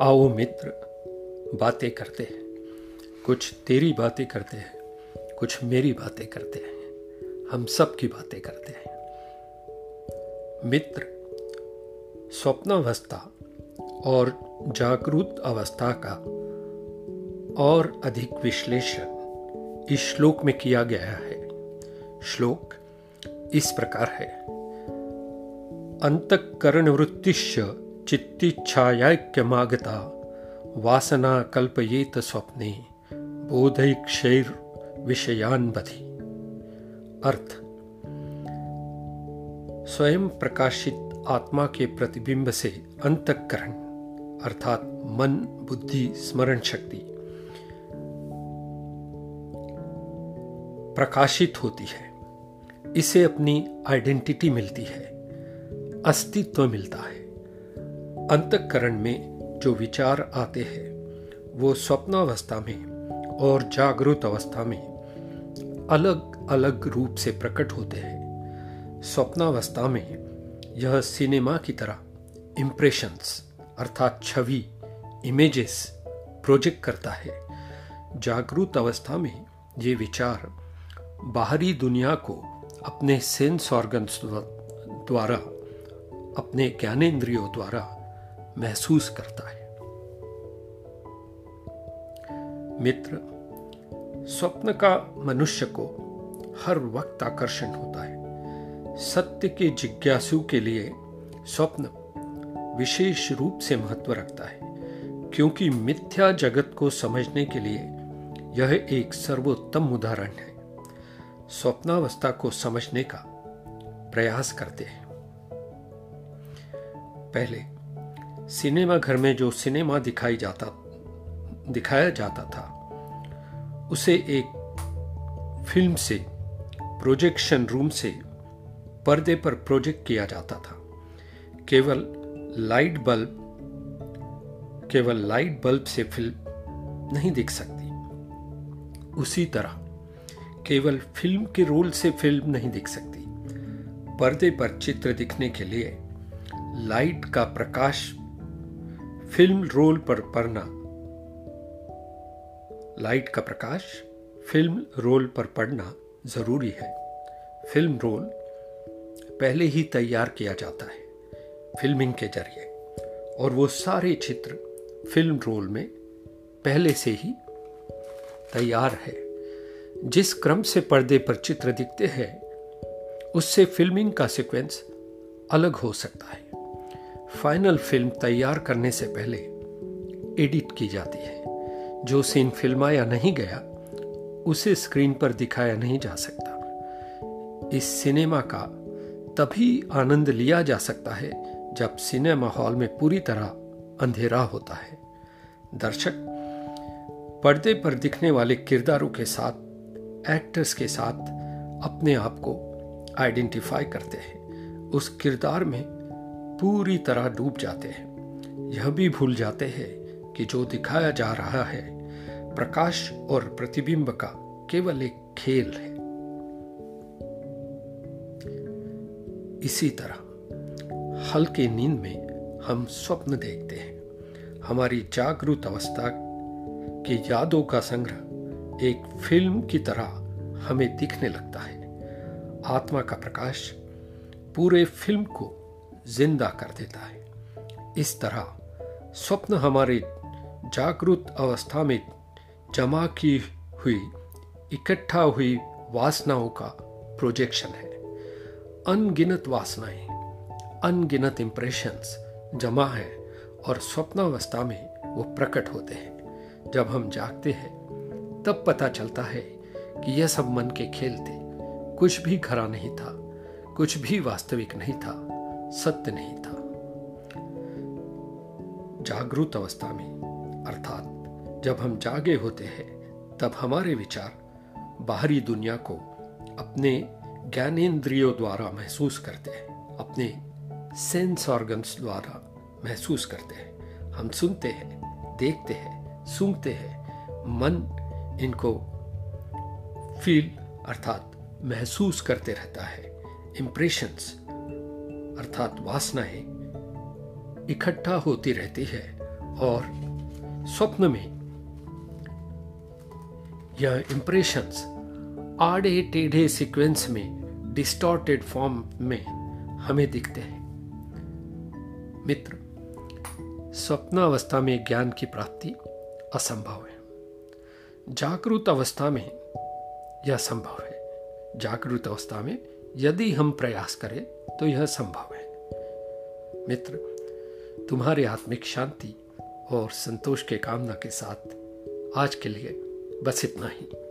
आओ मित्र, बातें करते हैं। कुछ तेरी बातें करते हैं, कुछ मेरी बातें करते हैं। हम सब की बातें करते हैं। मित्र, स्वप्नावस्था और जागरूक अवस्था का और अधिक विश्लेषण इस श्लोक में किया गया है। श्लोक इस प्रकार है। अंतकरण वृत्तिश्य चित्तिच्छायाक्यमागता। वासना कल्पयेत स्वप्ने, बोधैक्षैर विषयान बधि अर्थ। स्वयं प्रकाशित आत्मा के प्रतिबिंब से अंतकरण, अर्थात मन, बुद्धि, स्मरण शक्ति, प्रकाशित होती है। इसे अपनी आइडेंटिटी मिलती है, अस्तित्व मिलता है। अंतकरण में जो विचार आते हैं, वो स्वप्नावस्था में और जागृत अवस्था में अलग अलग रूप से प्रकट होते हैं। स्वप्नावस्था में यह सिनेमा की तरह इम्प्रेशंस अर्थात छवि इमेजेस प्रोजेक्ट करता है। जागृत अवस्था में ये विचार बाहरी दुनिया को अपने सेंस ऑर्गन्स द्वारा, अपने ज्ञानेन्द्रियों द्वारा महसूस करता है। मित्र, स्वप्न का मनुष्य को हर वक्त आकर्षण होता है। सत्य के जिज्ञासु के लिए स्वप्न विशेष रूप से महत्व रखता है, क्योंकि मिथ्या जगत को समझने के लिए यह एक सर्वोत्तम उदाहरण है। स्वप्नावस्था को समझने का प्रयास करते हैं। पहले सिनेमा घर में जो सिनेमा दिखाई जाता, दिखाया जाता था, उसे एक फ़िल्म से, प्रोजेक्शन रूम से, पर्दे पर प्रोजेक्ट किया जाता था। केवल लाइट बल्ब, केवल लाइट बल्ब से फ़िल्म नहीं दिख सकती। उसी तरह, केवल फ़िल्म के रोल से फ़िल्म नहीं दिख सकती। पर्दे पर चित्र दिखने के लिए लाइट का प्रकाश फ़िल्म रोल पर पड़ना लाइट का प्रकाश फ़िल्म रोल पर पड़ना ज़रूरी है। फ़िल्म रोल पहले ही तैयार किया जाता है फिल्मिंग के ज़रिए। और वो सारे चित्र फ़िल्म रोल में पहले से ही तैयार है। जिस क्रम से पर्दे पर चित्र दिखते हैं, उससे फिल्मिंग का सीक्वेंस अलग हो सकता है। फाइनल फ़िल्म तैयार करने से पहले एडिट की जाती है। जो सीन फिल्माया नहीं गया, उसे स्क्रीन पर दिखाया नहीं जा सकता। इस सिनेमा का तभी आनंद लिया जा सकता है, जब सिनेमा हॉल में पूरी तरह अंधेरा होता है। दर्शक, पर्दे पर दिखने वाले किरदारों के साथ, एक्टर्स के साथ अपने आप को आइडेंटिफाई करते हैं। उस किरदार में पूरी तरह डूब जाते हैं। यह भी भूल जाते हैं कि जो दिखाया जा रहा है, प्रकाश और प्रतिबिंब का केवल एक खेल है। इसी तरह हल्के नींद में हम स्वप्न देखते हैं। हमारी जागरूक अवस्था की यादों का संग्रह एक फ़िल्म की तरह हमें दिखने लगता है। आत्मा का प्रकाश पूरे फ़िल्म को ज़िंदा कर देता है। इस तरह स्वप्न हमारे जागरूक अवस्था में जमा की हुई, इकट्ठा हुई वासनाओं का प्रोजेक्शन है। अनगिनत वासनाएँ, अनगिनत इंप्रेशंस जमा है और स्वप्नावस्था में वो प्रकट होते हैं। जब हम जागते हैं, तब पता चलता है कि यह सब मन के खेल थे। कुछ भी खरा नहीं था, कुछ भी वास्तविक नहीं था। सत्य नहीं था। जागरूक अवस्था में, अर्थात, जब हम जागे होते हैं, तब हमारे विचार बाहरी दुनिया को अपने ज्ञानेन्द्रियों द्वारा महसूस करते हैं, अपने सेंस ऑर्गन्स द्वारा महसूस करते हैं। हम सुनते हैं, देखते हैं, सूंघते हैं, मन इनको फील अर्थात, महसूस करते रहता है इंप्रेशंस अर्थात वासनाएँ इकट्ठा होती रहती है और स्वप्न में यह इंप्रेशंस आड़े टेढ़े सीक्वेंस में डिस्टॉर्टेड फॉर्म में हमें दिखते हैं। मित्र स्वप्न अवस्था में ज्ञान की प्राप्ति असंभव है। जागरूक अवस्था में यह संभव है। जागरूक अवस्था में यदि हम प्रयास करें तो यह संभव है। मित्र, तुम्हारी आत्मिक शांति और संतोष के कामना के साथ आज के लिए बस इतना ही।